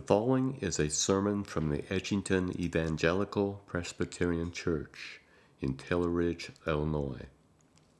The following is a sermon from the Edgington Evangelical Presbyterian Church in Taylor Ridge, Illinois.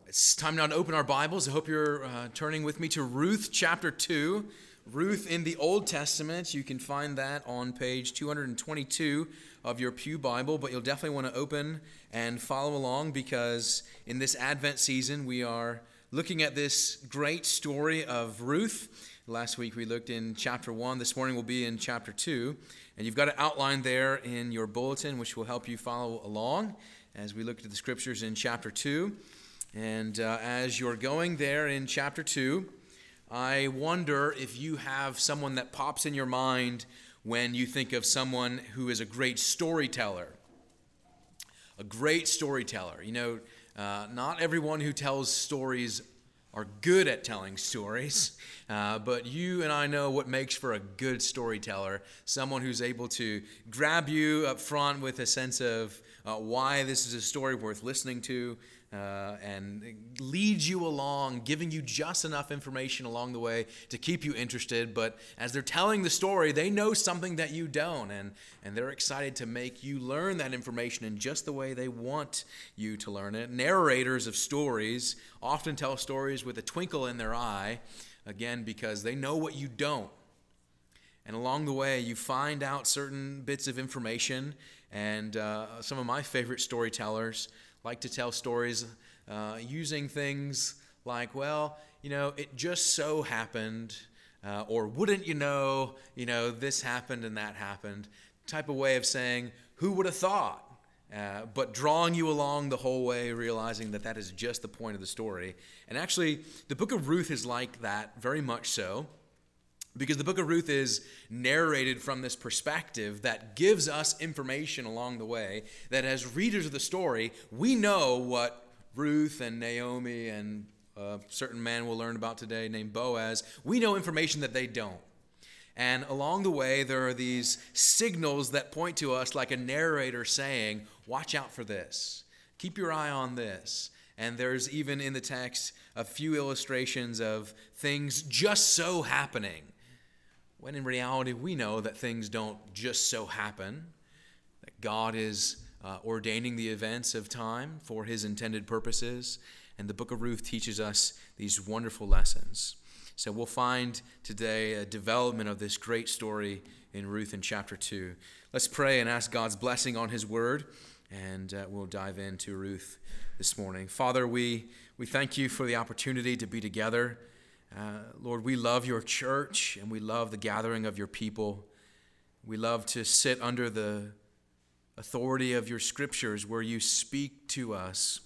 It's time now to open our Bibles. I hope you're uh, turning with me to Ruth chapter 2. Ruth in the Old Testament. You can find that on page 222 of your Pew Bible, but you'll definitely want to open and follow along because in this Advent season we are looking at this great story of Ruth. Last week we looked in chapter 1. This morning we'll be in chapter 2. And you've got an outline there in your bulletin, which will help you follow along as we look at the scriptures in chapter 2. And uh, as you're going there in chapter 2, I wonder if you have someone that pops in your mind when you think of someone who is a great storyteller. A great storyteller. You know, uh, not everyone who tells stories are good at telling stories, uh, but you and I know what makes for a good storyteller someone who's able to grab you up front with a sense of uh, why this is a story worth listening to, uh, and leads you along, giving you just enough information along the way to keep you interested. But as they're telling the story, they know something that you don't, and, and they're excited to make you learn that information in just the way they want you to learn it. Narrators of stories often tell stories with a twinkle in their eye, again, because they know what you don't. And along the way, you find out certain bits of information. And uh, some of my favorite storytellers like to tell stories uh, using things like, well, you know, it just so happened, uh, or wouldn't you know, you know, this happened and that happened, type of way of saying, who would have thought? Uh, but drawing you along the whole way, realizing that that is just the point of the story. And actually, the book of Ruth is like that, very much so because the book of Ruth is narrated from this perspective that gives us information along the way that as readers of the story, we know what Ruth and Naomi and a certain man we'll learn about today named Boaz, we know information that they don't. And along the way, there are these signals that point to us like a narrator saying, Watch out for this. Keep your eye on this. And there's even in the text a few illustrations of things just so happening when in reality, we know that things don't just so happen, that God is uh, ordaining the events of time for his intended purposes. And the book of Ruth teaches us these wonderful lessons. So we'll find today a development of this great story in Ruth in chapter 2. Let's pray and ask God's blessing on his word, and uh, we'll dive into Ruth this morning. Father, we, we thank you for the opportunity to be together. Uh, Lord, we love your church and we love the gathering of your people. We love to sit under the authority of your scriptures where you speak to us.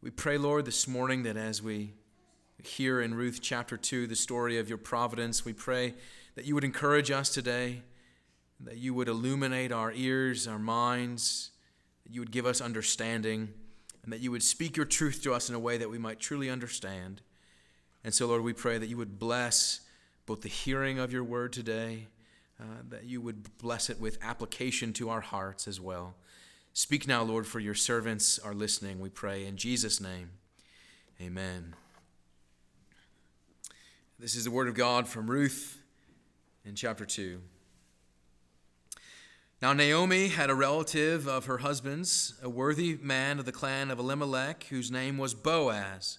We pray, Lord, this morning that as we hear in Ruth chapter 2 the story of your providence, we pray that you would encourage us today, that you would illuminate our ears, our minds, that you would give us understanding, and that you would speak your truth to us in a way that we might truly understand. And so, Lord, we pray that you would bless both the hearing of your word today, uh, that you would bless it with application to our hearts as well. Speak now, Lord, for your servants are listening, we pray. In Jesus' name, amen. This is the word of God from Ruth in chapter 2. Now, Naomi had a relative of her husband's, a worthy man of the clan of Elimelech, whose name was Boaz.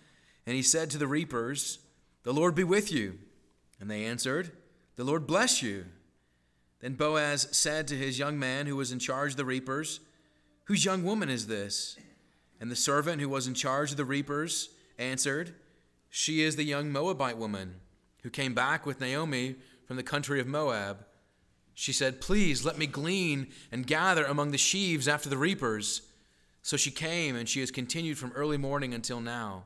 and he said to the reapers, The Lord be with you. And they answered, The Lord bless you. Then Boaz said to his young man who was in charge of the reapers, Whose young woman is this? And the servant who was in charge of the reapers answered, She is the young Moabite woman who came back with Naomi from the country of Moab. She said, Please let me glean and gather among the sheaves after the reapers. So she came, and she has continued from early morning until now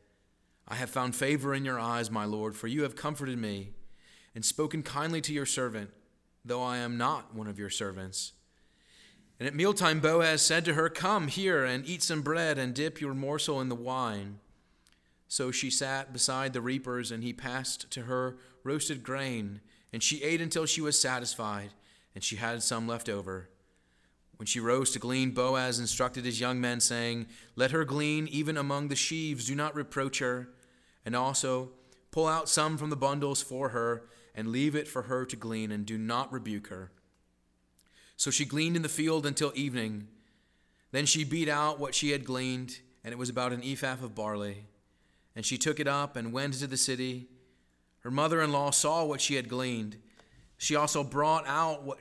I have found favor in your eyes, my Lord, for you have comforted me and spoken kindly to your servant, though I am not one of your servants. And at mealtime, Boaz said to her, Come here and eat some bread and dip your morsel in the wine. So she sat beside the reapers, and he passed to her roasted grain, and she ate until she was satisfied, and she had some left over. When she rose to glean, Boaz instructed his young men, saying, Let her glean even among the sheaves, do not reproach her, and also pull out some from the bundles for her and leave it for her to glean, and do not rebuke her. So she gleaned in the field until evening. Then she beat out what she had gleaned, and it was about an ephah of barley. And she took it up and went into the city. Her mother in law saw what she had gleaned. She also brought out what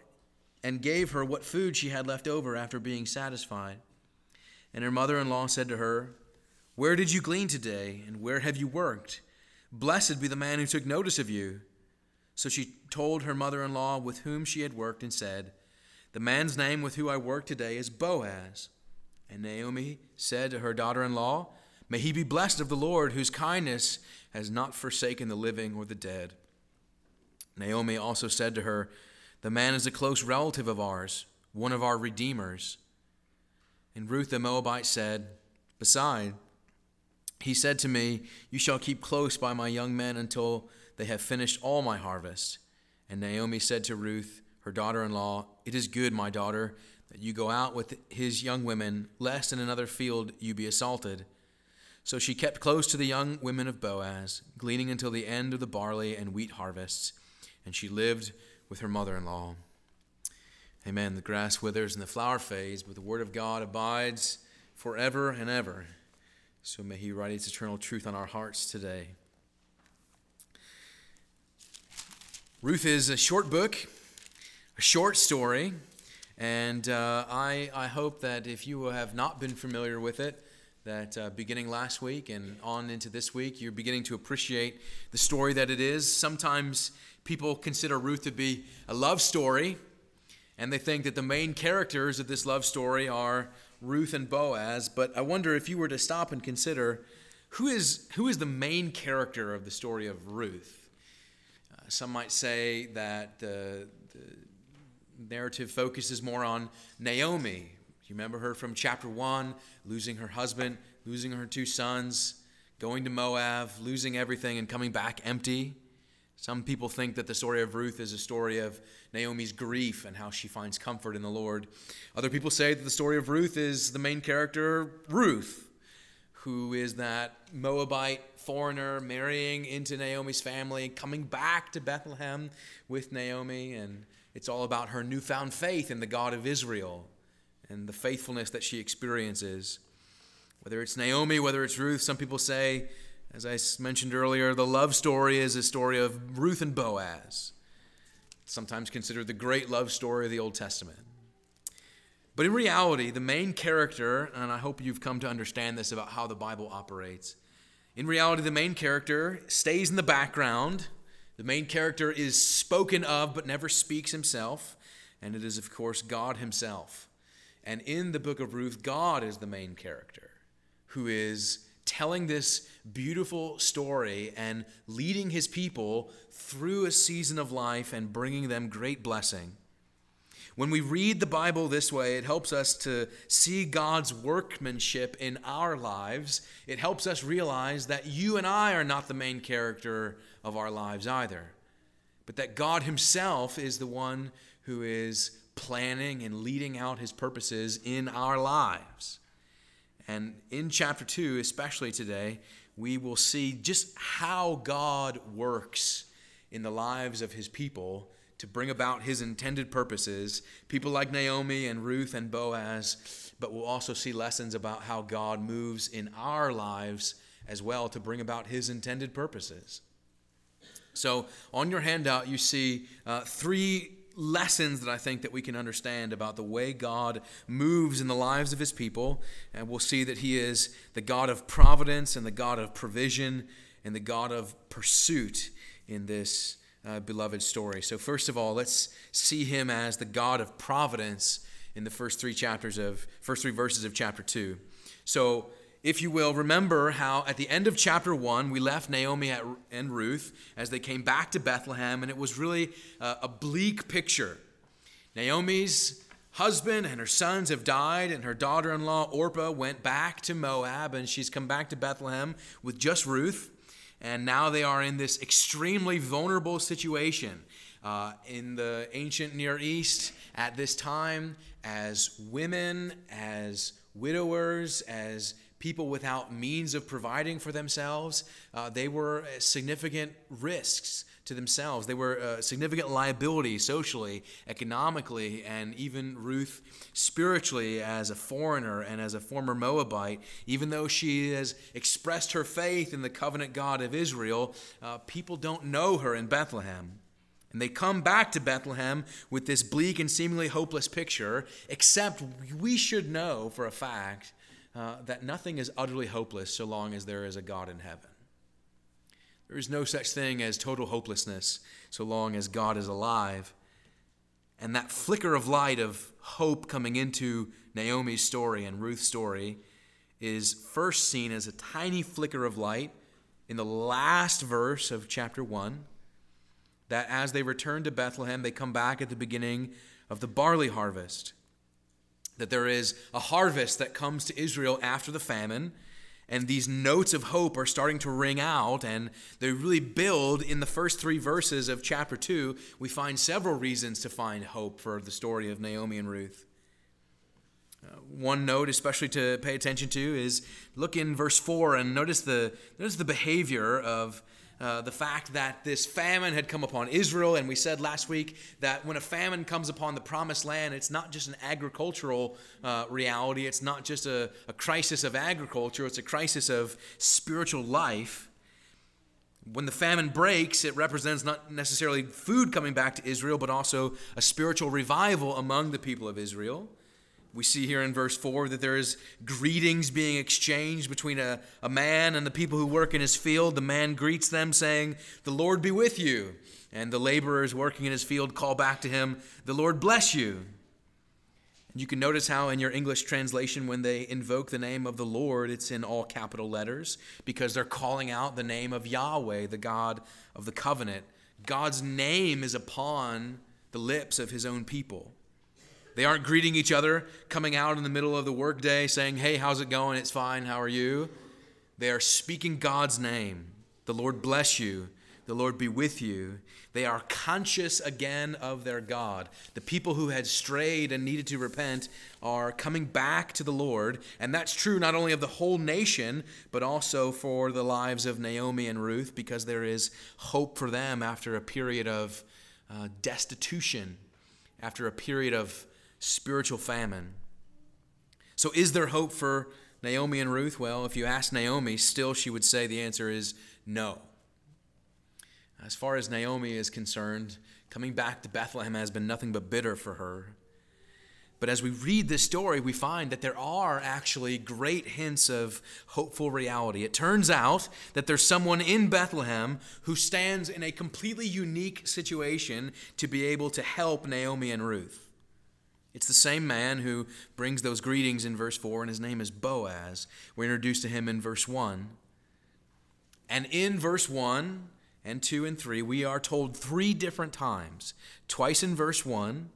and gave her what food she had left over after being satisfied. And her mother in law said to her, Where did you glean today, and where have you worked? Blessed be the man who took notice of you. So she told her mother in law with whom she had worked and said, The man's name with whom I work today is Boaz. And Naomi said to her daughter in law, May he be blessed of the Lord, whose kindness has not forsaken the living or the dead. Naomi also said to her, The man is a close relative of ours, one of our redeemers. And Ruth the Moabite said, Beside, he said to me, You shall keep close by my young men until they have finished all my harvest. And Naomi said to Ruth, her daughter in law, It is good, my daughter, that you go out with his young women, lest in another field you be assaulted. So she kept close to the young women of Boaz, gleaning until the end of the barley and wheat harvests, and she lived with her mother in law. Amen. The grass withers and the flower fades, but the word of God abides forever and ever. So may he write its eternal truth on our hearts today. Ruth is a short book, a short story, and uh, I, I hope that if you have not been familiar with it, that uh, beginning last week and on into this week, you're beginning to appreciate the story that it is. Sometimes people consider Ruth to be a love story, and they think that the main characters of this love story are Ruth and Boaz. But I wonder if you were to stop and consider who is, who is the main character of the story of Ruth? Uh, some might say that the, the narrative focuses more on Naomi. You remember her from chapter 1, losing her husband, losing her two sons, going to Moab, losing everything, and coming back empty. Some people think that the story of Ruth is a story of Naomi's grief and how she finds comfort in the Lord. Other people say that the story of Ruth is the main character, Ruth, who is that Moabite foreigner marrying into Naomi's family, coming back to Bethlehem with Naomi, and it's all about her newfound faith in the God of Israel and the faithfulness that she experiences. Whether it's Naomi, whether it's Ruth, some people say, as I mentioned earlier, the love story is a story of Ruth and Boaz, sometimes considered the great love story of the Old Testament. But in reality, the main character, and I hope you've come to understand this about how the Bible operates, in reality, the main character stays in the background. The main character is spoken of but never speaks himself, and it is, of course, God Himself. And in the book of Ruth, God is the main character who is telling this beautiful story and leading his people through a season of life and bringing them great blessing. When we read the Bible this way, it helps us to see God's workmanship in our lives. It helps us realize that you and I are not the main character of our lives either, but that God Himself is the one who is planning and leading out his purposes in our lives. And in chapter 2, especially today, we will see just how God works in the lives of his people to bring about his intended purposes. People like Naomi and Ruth and Boaz, but we'll also see lessons about how God moves in our lives as well to bring about his intended purposes. So, on your handout, you see uh, three lessons that I think that we can understand about the way God moves in the lives of his people. And we'll see that he is the God of providence and the God of provision and the God of pursuit in this uh, beloved story. So, first of all, let's see him as the God of providence in the first three chapters of first three verses of chapter 2. So, if you will, remember how at the end of chapter 1, we left Naomi and Ruth as they came back to Bethlehem, and it was really a bleak picture. Naomi's husband and her sons have died, and her daughter in law, Orpah, went back to Moab, and she's come back to Bethlehem with just Ruth. And now they are in this extremely vulnerable situation. Uh, in the ancient Near East at this time, as women, as widowers, as people without means of providing for themselves. Uh, they were significant risks to themselves. They were a significant liability socially, economically, and even Ruth spiritually as a foreigner and as a former Moabite. Even though she has expressed her faith in the covenant God of Israel, uh, people don't know her in Bethlehem. And they come back to Bethlehem with this bleak and seemingly hopeless picture, except we should know for a fact uh, that nothing is utterly hopeless so long as there is a God in heaven. There is no such thing as total hopelessness so long as God is alive. And that flicker of light of hope coming into Naomi's story and Ruth's story is first seen as a tiny flicker of light in the last verse of chapter 1. That as they return to Bethlehem, they come back at the beginning of the barley harvest that there is a harvest that comes to Israel after the famine. And these notes of hope are starting to ring out, and they really build in the first three verses of chapter 2. We find several reasons to find hope for the story of Naomi and Ruth. Uh, one note, especially to pay attention to, is look in verse 4 and notice the, notice the behavior of uh, the fact that this famine had come upon Israel. And we said last week that when a famine comes upon the promised land, it's not just an agricultural uh, reality, it's not just a, a crisis of agriculture, it's a crisis of spiritual life. When the famine breaks, it represents not necessarily food coming back to Israel, but also a spiritual revival among the people of Israel. We see here in verse 4 that there is greetings being exchanged between a, a man and the people who work in his field. The man greets them, saying, The Lord be with you. And the laborers working in his field call back to him, The Lord bless you. And you can notice how in your English translation, when they invoke the name of the Lord, it's in all capital letters because they're calling out the name of Yahweh, the God of the covenant. God's name is upon the lips of his own people. They aren't greeting each other, coming out in the middle of the workday saying, Hey, how's it going? It's fine. How are you? They are speaking God's name. The Lord bless you. The Lord be with you. They are conscious again of their God. The people who had strayed and needed to repent are coming back to the Lord. And that's true not only of the whole nation, but also for the lives of Naomi and Ruth, because there is hope for them after a period of uh, destitution, after a period of spiritual famine. So, is there hope for Naomi and Ruth? Well, if you ask Naomi, still she would say the answer is no. As far as Naomi is concerned, coming back to Bethlehem has been nothing but bitter for her. But as we read this story, we find that there are actually great hints of hopeful reality. It turns out that there's someone in Bethlehem who stands in a completely unique situation to be able to help Naomi and Ruth. It's the same man who brings those greetings in verse 4, and his name is Boaz. We're introduced to him in verse 1. And in verse 1 and 2 and 3, we are told three different times twice in verse 1,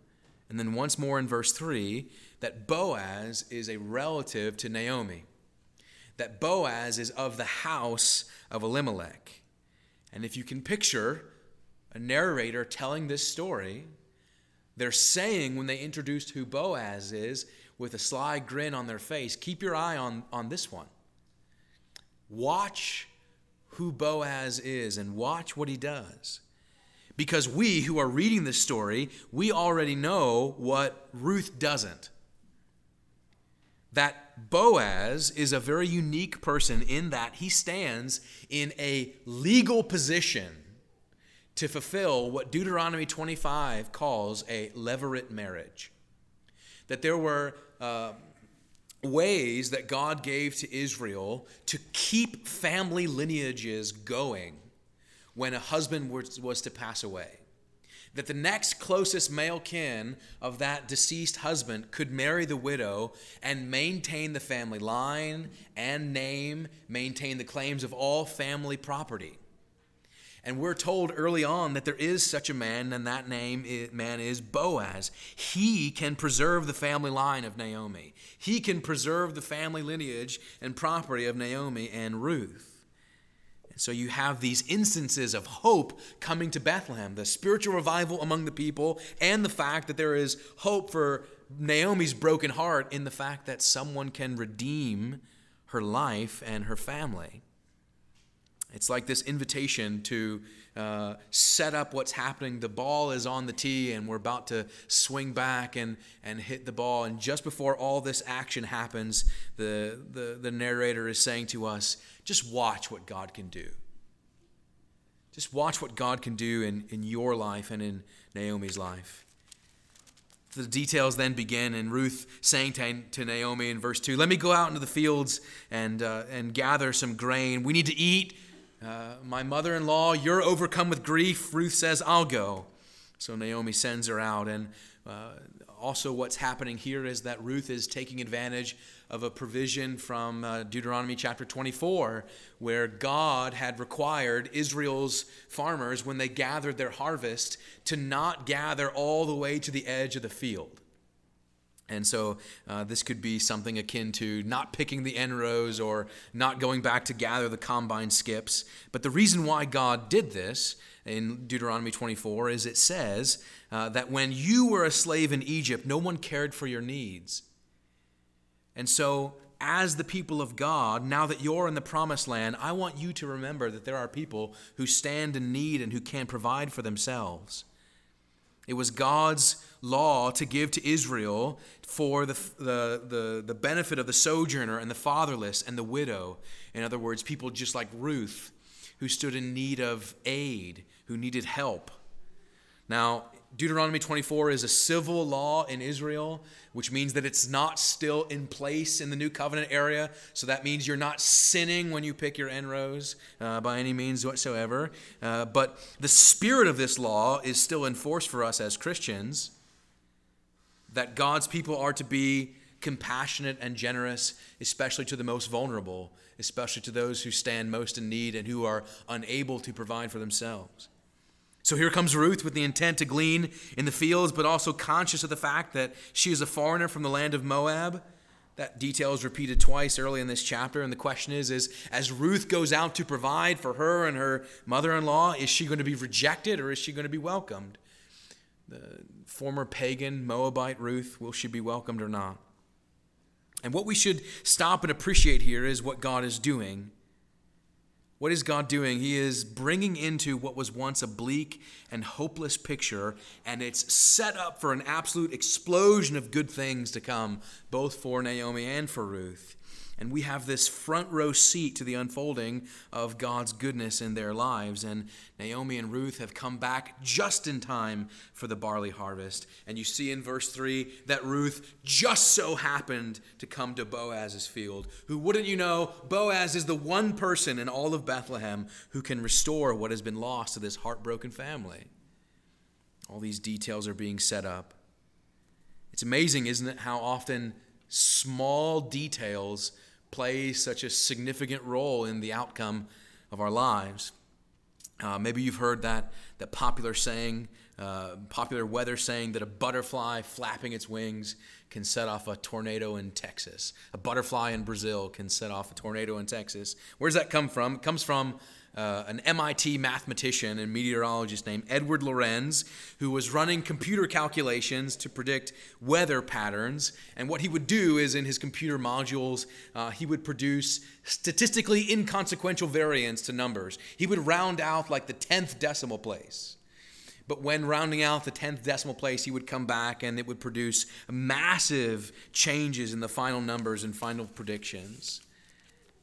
and then once more in verse 3, that Boaz is a relative to Naomi, that Boaz is of the house of Elimelech. And if you can picture a narrator telling this story, They're saying when they introduced who Boaz is, with a sly grin on their face, keep your eye on, on this one. Watch who Boaz is and watch what he does. Because we who are reading this story, we already know what Ruth doesn't. That Boaz is a very unique person in that he stands in a legal position to fulfill what Deuteronomy 25 calls a levirate marriage. That there were uh, ways that God gave to Israel to keep family lineages going when a husband was, was to pass away. That the next closest male kin of that deceased husband could marry the widow and maintain the family line and name, maintain the claims of all family property. And we're told early on that there is such a man, and that name man is Boaz. He can preserve the family line of Naomi. He can preserve the family lineage and property of Naomi and Ruth. And so you have these instances of hope coming to Bethlehem, the spiritual revival among the people, and the fact that there is hope for Naomi's broken heart in the fact that someone can redeem her life and her family. It's like this invitation to uh, set up what's happening. The ball is on the tee, and we're about to swing back and, and hit the ball. And just before all this action happens, the, the, the narrator is saying to us, just watch what God can do. Just watch what God can do in, in your life and in Naomi's life. The details then begin, and Ruth saying to, to Naomi in verse 2, Let me go out into the fields and, uh, and gather some grain. We need to eat uh, my mother in law, you're overcome with grief. Ruth says, I'll go. So Naomi sends her out. And uh, also, what's happening here is that Ruth is taking advantage of a provision from uh, Deuteronomy chapter 24, where God had required Israel's farmers, when they gathered their harvest, to not gather all the way to the edge of the field. And so uh, this could be something akin to not picking the end rows or not going back to gather the combine skips. But the reason why God did this in Deuteronomy 24 is it says uh, that when you were a slave in Egypt, no one cared for your needs. And so, as the people of God, now that you're in the promised land, I want you to remember that there are people who stand in need and who can't provide for themselves. It was God's law to give to Israel for the, the, the, the, benefit of the sojourner and the fatherless and the widow. In other words, people just like Ruth, who stood in need of aid, who needed help. Now, Deuteronomy 24 is a civil law in Israel, which means that it's not still in place in the new covenant area. So that means you're not sinning when you pick your end rows uh, by any means whatsoever. Uh, but the spirit of this law is still enforced for us as Christians that God's people are to be compassionate and generous, especially to the most vulnerable, especially to those who stand most in need and who are unable to provide for themselves. So here comes Ruth with the intent to glean in the fields, but also conscious of the fact that she is a foreigner from the land of Moab. That detail is repeated twice early in this chapter, and the question is, is as Ruth goes out to provide for her and her mother-in-law, is she going to be rejected or is she going to be welcomed? The former pagan Moabite Ruth, will she be welcomed or not? And what we should stop and appreciate here is what God is doing what is God doing? He is bringing into what was once a bleak and hopeless picture, and it's set up for an absolute explosion of good things to come, both for Naomi and for Ruth. And we have this front row seat to the unfolding of God's goodness in their lives. And Naomi and Ruth have come back just in time for the barley harvest. And you see in verse 3 that Ruth just so happened to come to Boaz's field. Who, wouldn't you know, Boaz is the one person in all of Bethlehem who can restore what has been lost to this heartbroken family. All these details are being set up. It's amazing, isn't it, how often small details play such a significant role in the outcome of our lives. Uh, maybe you've heard that, that popular saying, uh, popular weather saying that a butterfly flapping its wings can set off a tornado in Texas. A butterfly in Brazil can set off a tornado in Texas. Where does that come from? It comes from uh, an MIT mathematician and meteorologist named Edward Lorenz, who was running computer calculations to predict weather patterns. And what he would do is in his computer modules, uh, he would produce statistically inconsequential variance to numbers. He would round out like the 10th decimal place. But when rounding out the 10th decimal place, he would come back and it would produce massive changes in the final numbers and final predictions.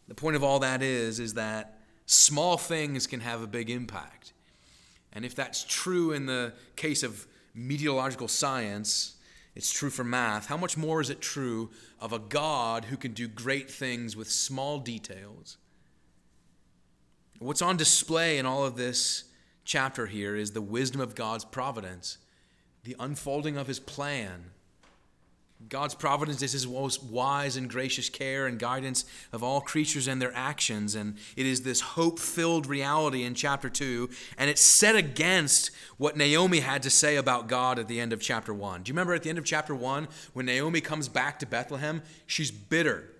The point of all that is, is that small things can have a big impact. And if that's true in the case of meteorological science, it's true for math. How much more is it true of a God who can do great things with small details? What's on display in all of this chapter here is the wisdom of God's providence, the unfolding of his plan God's providence is his most wise and gracious care and guidance of all creatures and their actions. And it is this hope filled reality in chapter 2. And it's set against what Naomi had to say about God at the end of chapter 1. Do you remember at the end of chapter 1 when Naomi comes back to Bethlehem? She's bitter,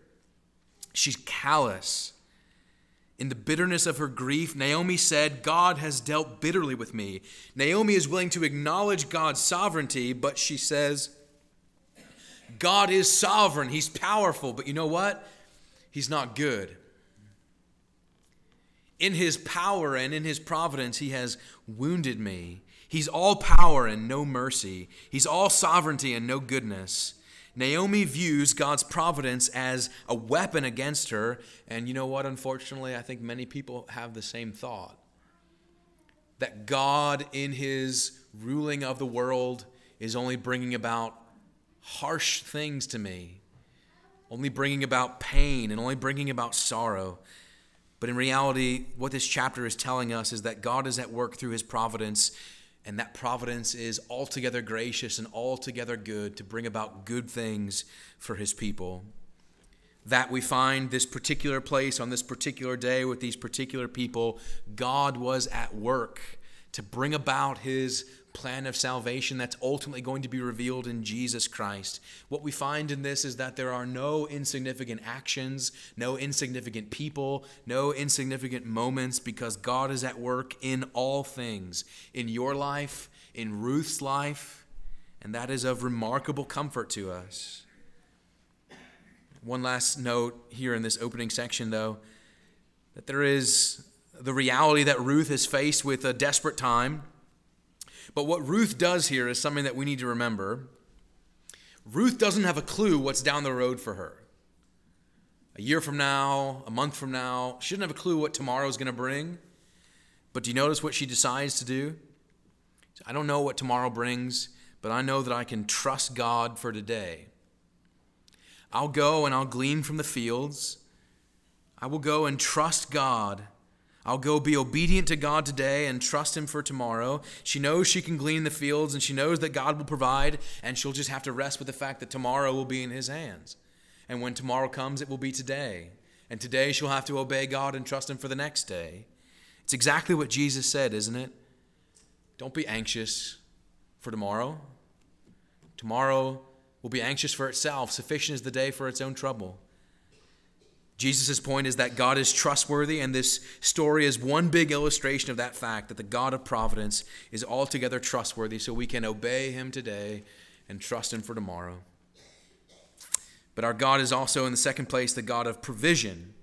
she's callous. In the bitterness of her grief, Naomi said, God has dealt bitterly with me. Naomi is willing to acknowledge God's sovereignty, but she says, God is sovereign, He's powerful, but you know what? He's not good. In His power and in His providence, He has wounded me. He's all power and no mercy, He's all sovereignty and no goodness. Naomi views God's providence as a weapon against her, and you know what? Unfortunately, I think many people have the same thought that God, in His ruling of the world, is only bringing about harsh things to me, only bringing about pain and only bringing about sorrow. But in reality, what this chapter is telling us is that God is at work through his providence, and that providence is altogether gracious and altogether good to bring about good things for his people. That we find this particular place on this particular day with these particular people, God was at work to bring about his plan of salvation that's ultimately going to be revealed in Jesus Christ. What we find in this is that there are no insignificant actions, no insignificant people, no insignificant moments because God is at work in all things, in your life, in Ruth's life, and that is of remarkable comfort to us. One last note here in this opening section, though, that there is the reality that Ruth is faced with a desperate time but what Ruth does here is something that we need to remember. Ruth doesn't have a clue what's down the road for her. A year from now, a month from now, she doesn't have a clue what tomorrow is going to bring. But do you notice what she decides to do? I don't know what tomorrow brings, but I know that I can trust God for today. I'll go and I'll glean from the fields. I will go and trust God I'll go be obedient to God today and trust Him for tomorrow. She knows she can glean the fields and she knows that God will provide, and she'll just have to rest with the fact that tomorrow will be in His hands. And when tomorrow comes, it will be today. And today she'll have to obey God and trust Him for the next day. It's exactly what Jesus said, isn't it? Don't be anxious for tomorrow. Tomorrow will be anxious for itself. Sufficient is the day for its own trouble. Jesus' point is that God is trustworthy, and this story is one big illustration of that fact that the God of providence is altogether trustworthy, so we can obey him today and trust him for tomorrow. But our God is also, in the second place, the God of provision.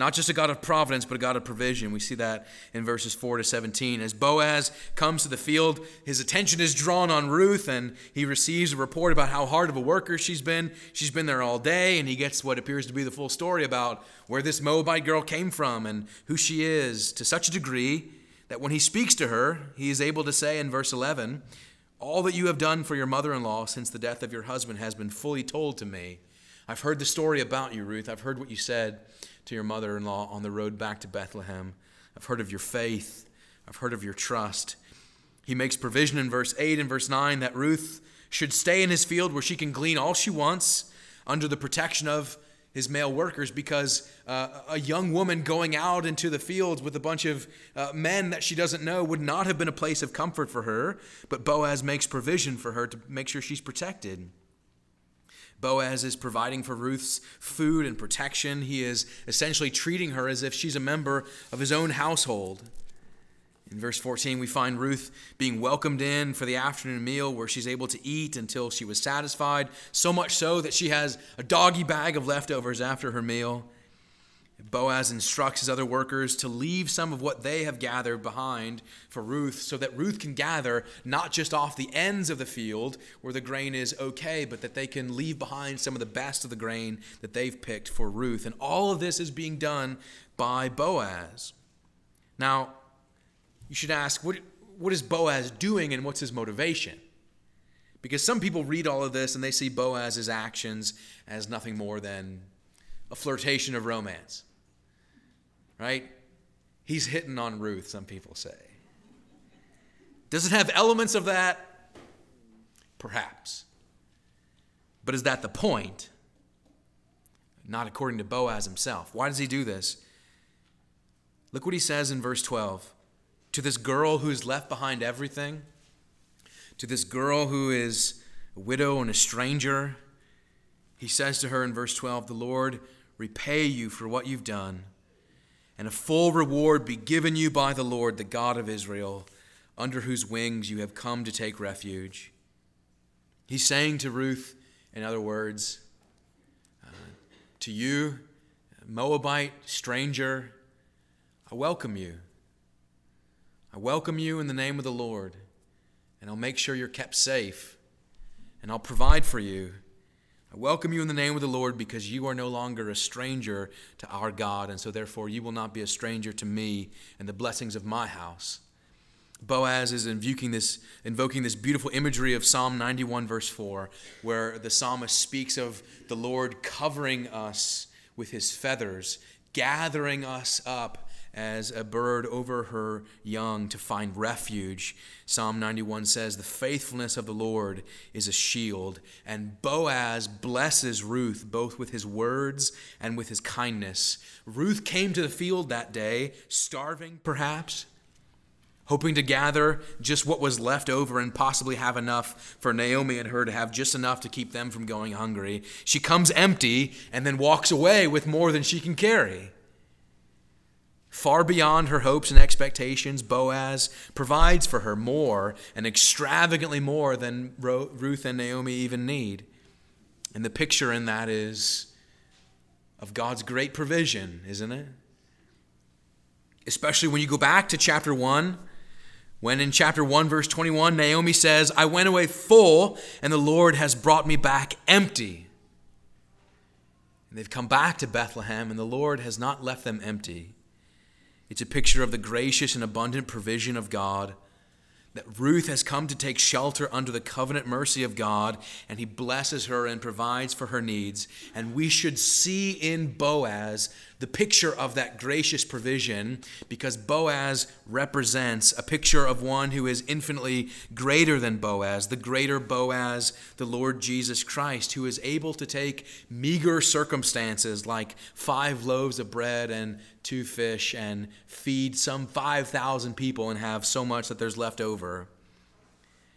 Not just a God of providence, but a God of provision. We see that in verses 4 to 17. As Boaz comes to the field, his attention is drawn on Ruth, and he receives a report about how hard of a worker she's been. She's been there all day, and he gets what appears to be the full story about where this Moabite girl came from and who she is, to such a degree that when he speaks to her, he is able to say in verse 11, All that you have done for your mother in law since the death of your husband has been fully told to me. I've heard the story about you, Ruth. I've heard what you said to your mother in law on the road back to Bethlehem. I've heard of your faith, I've heard of your trust. He makes provision in verse 8 and verse 9 that Ruth should stay in his field where she can glean all she wants under the protection of his male workers because uh, a young woman going out into the fields with a bunch of uh, men that she doesn't know would not have been a place of comfort for her. But Boaz makes provision for her to make sure she's protected. Boaz is providing for Ruth's food and protection. He is essentially treating her as if she's a member of his own household. In verse 14, we find Ruth being welcomed in for the afternoon meal where she's able to eat until she was satisfied, so much so that she has a doggy bag of leftovers after her meal. Boaz instructs his other workers to leave some of what they have gathered behind for Ruth so that Ruth can gather not just off the ends of the field where the grain is okay, but that they can leave behind some of the best of the grain that they've picked for Ruth. And all of this is being done by Boaz. Now, you should ask, what, what is Boaz doing and what's his motivation? Because some people read all of this and they see Boaz's actions as nothing more than a flirtation of romance. Right? He's hitting on Ruth, some people say. Does it have elements of that? Perhaps. But is that the point? Not according to Boaz himself. Why does he do this? Look what he says in verse 12 to this girl who's left behind everything, to this girl who is a widow and a stranger, he says to her in verse 12, The Lord repay you for what you've done, and a full reward be given you by the Lord, the God of Israel, under whose wings you have come to take refuge. He's saying to Ruth, in other words, uh, to you, Moabite, stranger, I welcome you. I welcome you in the name of the Lord, and I'll make sure you're kept safe, and I'll provide for you. I welcome you in the name of the Lord because you are no longer a stranger to our God, and so therefore you will not be a stranger to me and the blessings of my house. Boaz is invoking this, invoking this beautiful imagery of Psalm 91, verse 4, where the psalmist speaks of the Lord covering us with his feathers, gathering us up as a bird over her young to find refuge. Psalm 91 says, The faithfulness of the Lord is a shield. And Boaz blesses Ruth both with his words and with his kindness. Ruth came to the field that day, starving perhaps, hoping to gather just what was left over and possibly have enough for Naomi and her to have just enough to keep them from going hungry. She comes empty and then walks away with more than she can carry. Far beyond her hopes and expectations, Boaz provides for her more and extravagantly more than Ruth and Naomi even need. And the picture in that is of God's great provision, isn't it? Especially when you go back to chapter 1, when in chapter 1, verse 21, Naomi says, I went away full, and the Lord has brought me back empty. And they've come back to Bethlehem, and the Lord has not left them empty. It's a picture of the gracious and abundant provision of God. That Ruth has come to take shelter under the covenant mercy of God, and he blesses her and provides for her needs. And we should see in Boaz the picture of that gracious provision because Boaz represents a picture of one who is infinitely greater than Boaz, the greater Boaz, the Lord Jesus Christ, who is able to take meager circumstances like five loaves of bread and two fish and feed some 5,000 people and have so much that there's left over.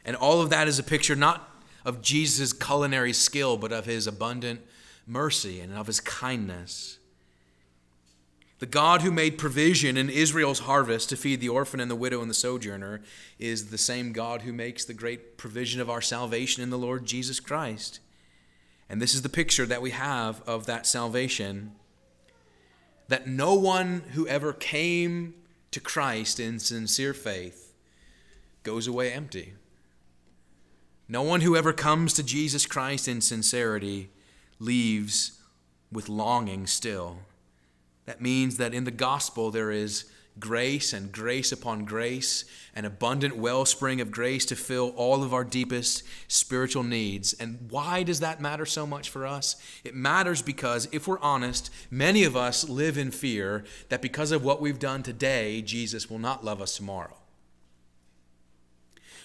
And all of that is a picture not of Jesus' culinary skill, but of his abundant mercy and of his kindness. The God who made provision in Israel's harvest to feed the orphan and the widow and the sojourner is the same God who makes the great provision of our salvation in the Lord Jesus Christ. And this is the picture that we have of that salvation that no one who ever came to Christ in sincere faith goes away empty. No one who ever comes to Jesus Christ in sincerity leaves with longing still. That means that in the gospel there is grace and grace upon grace, an abundant wellspring of grace to fill all of our deepest spiritual needs. And why does that matter so much for us? It matters because, if we're honest, many of us live in fear that because of what we've done today, Jesus will not love us tomorrow.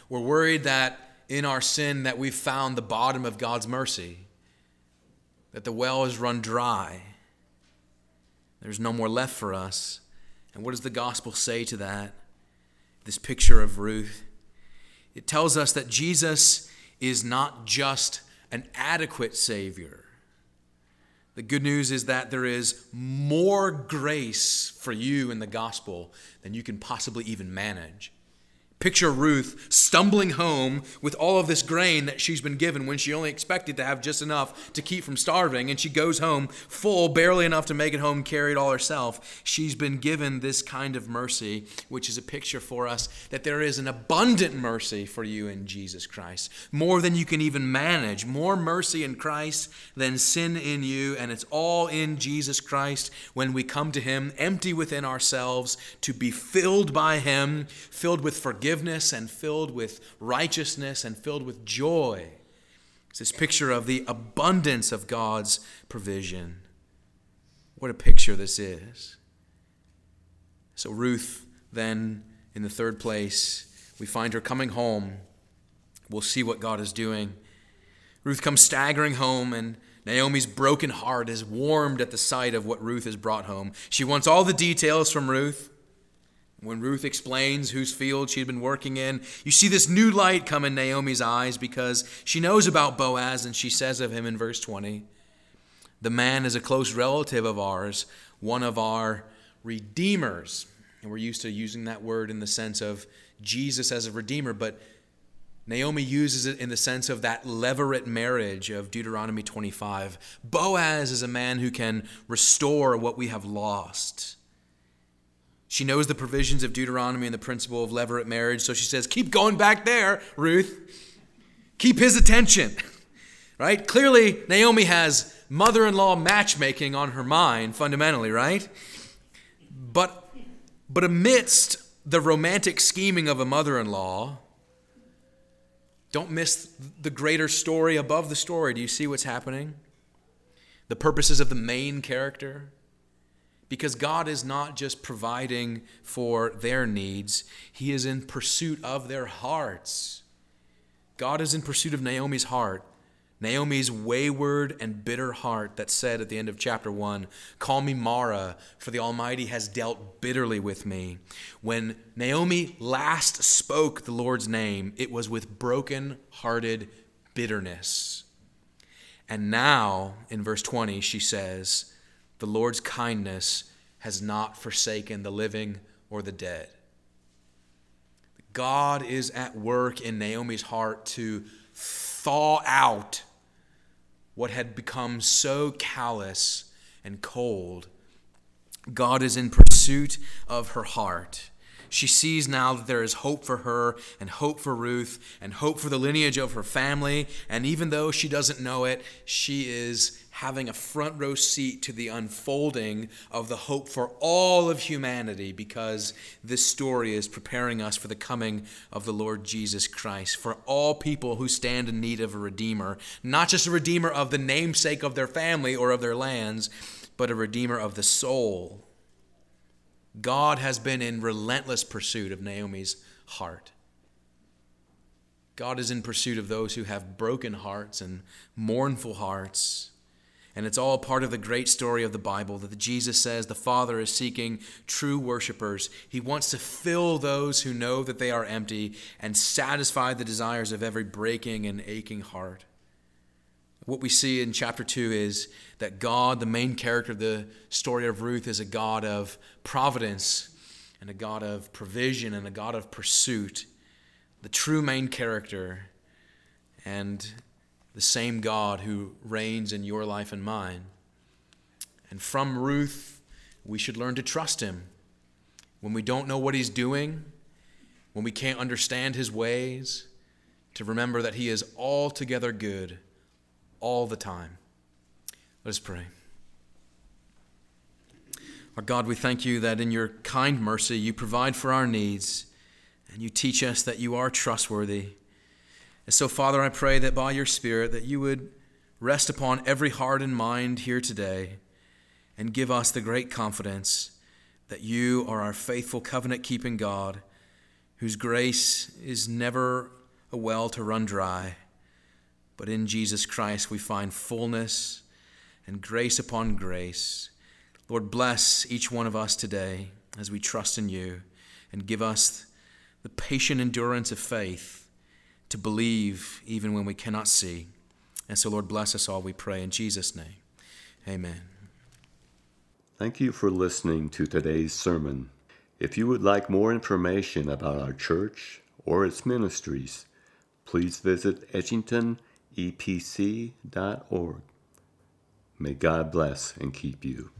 We're worried that in our sin that we've found the bottom of God's mercy that the well is run dry. There's no more left for us. And what does the gospel say to that? This picture of Ruth. It tells us that Jesus is not just an adequate Savior. The good news is that there is more grace for you in the gospel than you can possibly even manage. Picture Ruth stumbling home with all of this grain that she's been given when she only expected to have just enough to keep from starving, and she goes home full, barely enough to make it home, carry it all herself. She's been given this kind of mercy, which is a picture for us that there is an abundant mercy for you in Jesus Christ, more than you can even manage, more mercy in Christ than sin in you, and it's all in Jesus Christ when we come to Him empty within ourselves to be filled by Him, filled with forgiveness forgiveness and filled with righteousness and filled with joy. It's this picture of the abundance of God's provision. What a picture this is. So, Ruth, then, in the third place, we find her coming home. We'll see what God is doing. Ruth comes staggering home, and Naomi's broken heart is warmed at the sight of what Ruth has brought home. She wants all the details from Ruth. When Ruth explains whose field she had been working in, you see this new light come in Naomi's eyes because she knows about Boaz and she says of him in verse 20, The man is a close relative of ours, one of our redeemers. And we're used to using that word in the sense of Jesus as a redeemer, but Naomi uses it in the sense of that levirate marriage of Deuteronomy 25. Boaz is a man who can restore what we have lost. She knows the provisions of Deuteronomy and the principle of levirate marriage, so she says, Keep going back there, Ruth. Keep his attention. Right? Clearly, Naomi has mother in law matchmaking on her mind, fundamentally, right? But, but amidst the romantic scheming of a mother in law, don't miss the greater story above the story. Do you see what's happening? The purposes of the main character because God is not just providing for their needs, He is in pursuit of their hearts. God is in pursuit of Naomi's heart. Naomi's wayward and bitter heart that said at the end of chapter 1, Call me Mara, for the Almighty has dealt bitterly with me. When Naomi last spoke the Lord's name, it was with broken hearted bitterness. And now, in verse 20, she says, the Lord's kindness has not forsaken the living or the dead. God is at work in Naomi's heart to thaw out what had become so callous and cold. God is in pursuit of her heart. She sees now that there is hope for her and hope for Ruth and hope for the lineage of her family. And even though she doesn't know it, she is having a front row seat to the unfolding of the hope for all of humanity because this story is preparing us for the coming of the Lord Jesus Christ, for all people who stand in need of a Redeemer, not just a Redeemer of the namesake of their family or of their lands, but a Redeemer of the soul. God has been in relentless pursuit of Naomi's heart. God is in pursuit of those who have broken hearts and mournful hearts and it's all part of the great story of the Bible that Jesus says the Father is seeking true worshipers. He wants to fill those who know that they are empty and satisfy the desires of every breaking and aching heart. What we see in chapter 2 is that God, the main character of the story of Ruth, is a God of providence and a God of provision and a God of pursuit. The true main character. And the same God who reigns in your life and mine. And from Ruth, we should learn to trust him. When we don't know what he's doing, when we can't understand his ways, to remember that he is altogether good all the time. Let us pray. Our God, we thank you that in your kind mercy you provide for our needs and you teach us that you are trustworthy. And so, Father, I pray that by your Spirit that you would rest upon every heart and mind here today and give us the great confidence that you are our faithful covenant keeping God, whose grace is never a well to run dry. But in Jesus Christ we find fullness and grace upon grace. Lord, bless each one of us today as we trust in you and give us the patient endurance of faith to believe even when we cannot see. And so, Lord, bless us all, we pray in Jesus' name. Amen. Thank you for listening to today's sermon. If you would like more information about our church or its ministries, please visit edgingtonepc.org. May God bless and keep you.